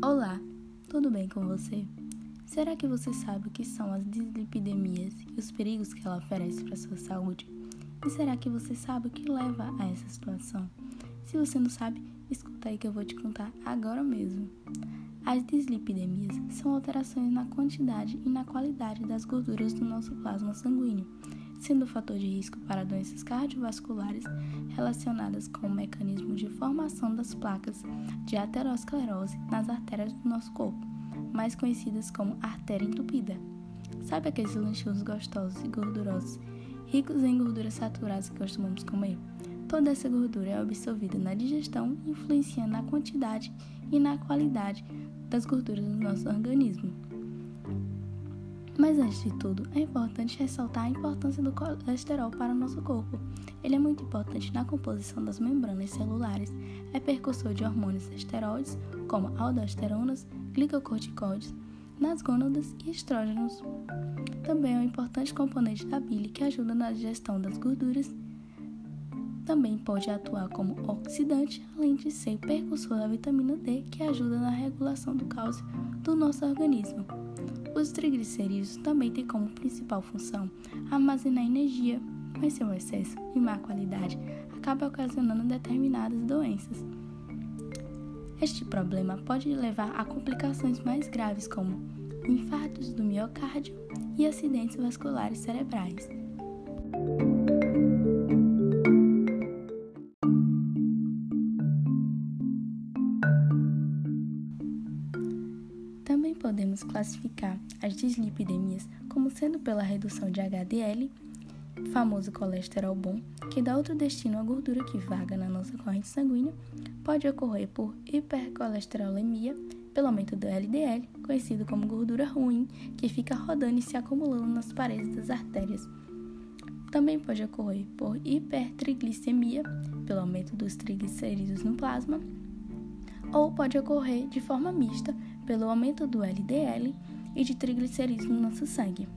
Olá, tudo bem com você? Será que você sabe o que são as dislipidemias e os perigos que ela oferece para sua saúde? E será que você sabe o que leva a essa situação? Se você não sabe, escuta aí que eu vou te contar agora mesmo. As dislipidemias são alterações na quantidade e na qualidade das gorduras do nosso plasma sanguíneo, sendo fator de risco para doenças cardiovasculares relacionadas com o mecanismo de formação das placas de aterosclerose nas artérias do nosso corpo, mais conhecidas como artéria entupida. Sabe aqueles lanchinhos gostosos e gordurosos, ricos em gorduras saturadas que costumamos comer? Toda essa gordura é absorvida na digestão, influenciando na quantidade e na qualidade das gorduras do nosso organismo. Mas antes de tudo, é importante ressaltar a importância do colesterol para o nosso corpo. Ele é muito importante na composição das membranas celulares, é precursor de hormônios esteroides, como aldosteronas, glicocorticoides, nas gônadas e estrógenos. Também é um importante componente da bile que ajuda na digestão das gorduras também pode atuar como oxidante, além de ser precursor da vitamina D, que ajuda na regulação do cálcio do nosso organismo. Os triglicerídeos também têm como principal função armazenar energia, mas seu excesso e má qualidade acaba ocasionando determinadas doenças. Este problema pode levar a complicações mais graves como infartos do miocárdio e acidentes vasculares cerebrais. Podemos classificar as dislipidemias como sendo pela redução de HDL, famoso colesterol bom, que dá outro destino à gordura que vaga na nossa corrente sanguínea, pode ocorrer por hipercolesterolemia, pelo aumento do LDL, conhecido como gordura ruim, que fica rodando e se acumulando nas paredes das artérias. Também pode ocorrer por hipertriglicemia, pelo aumento dos triglicerídeos no plasma, ou pode ocorrer de forma mista, pelo aumento do LDL e de triglicerídeos no nosso sangue.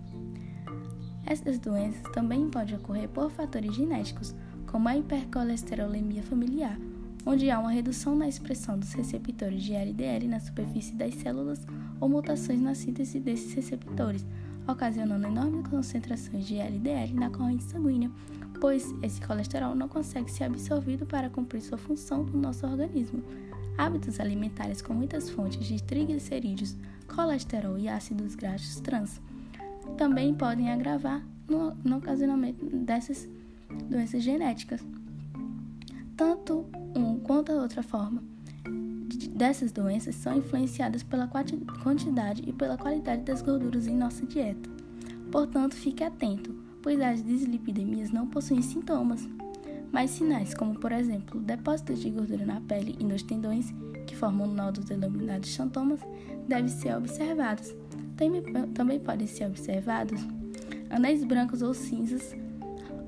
Essas doenças também podem ocorrer por fatores genéticos, como a hipercolesterolemia familiar, onde há uma redução na expressão dos receptores de LDL na superfície das células ou mutações na síntese desses receptores, ocasionando enormes concentrações de LDL na corrente sanguínea, pois esse colesterol não consegue ser absorvido para cumprir sua função no nosso organismo. Hábitos alimentares com muitas fontes de triglicerídeos, colesterol e ácidos graxos trans também podem agravar no, no ocasionamento dessas doenças genéticas. Tanto um quanto a outra forma dessas doenças são influenciadas pela quantidade e pela qualidade das gorduras em nossa dieta. Portanto, fique atento, pois as dislipidemias não possuem sintomas, mas sinais como, por exemplo, depósitos de gordura na pele e nos tendões, que formam nódulos denominados xantomas, devem ser observados. Também podem ser observados anéis brancos ou cinzas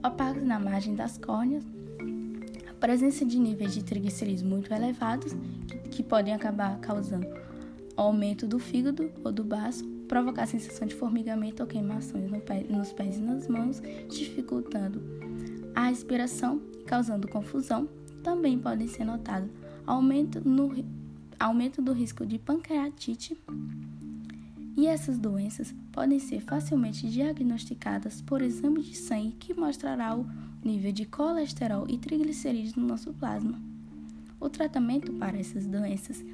opacos na margem das córneas, a presença de níveis de triglicerídeos muito elevados, que podem acabar causando aumento do fígado ou do baço, provocar sensação de formigamento ou queimações nos pés e nas mãos, dificultando a respiração causando confusão, também podem ser notados aumento, no, aumento do risco de pancreatite. E essas doenças podem ser facilmente diagnosticadas por exame de sangue que mostrará o nível de colesterol e triglicerídeos no nosso plasma. O tratamento para essas doenças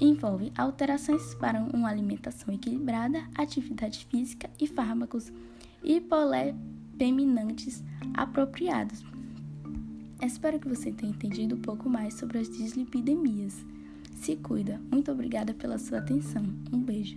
envolve alterações para uma alimentação equilibrada, atividade física e fármacos hipolepeminantes apropriados. Espero que você tenha entendido um pouco mais sobre as dislipidemias. Se cuida. Muito obrigada pela sua atenção. Um beijo.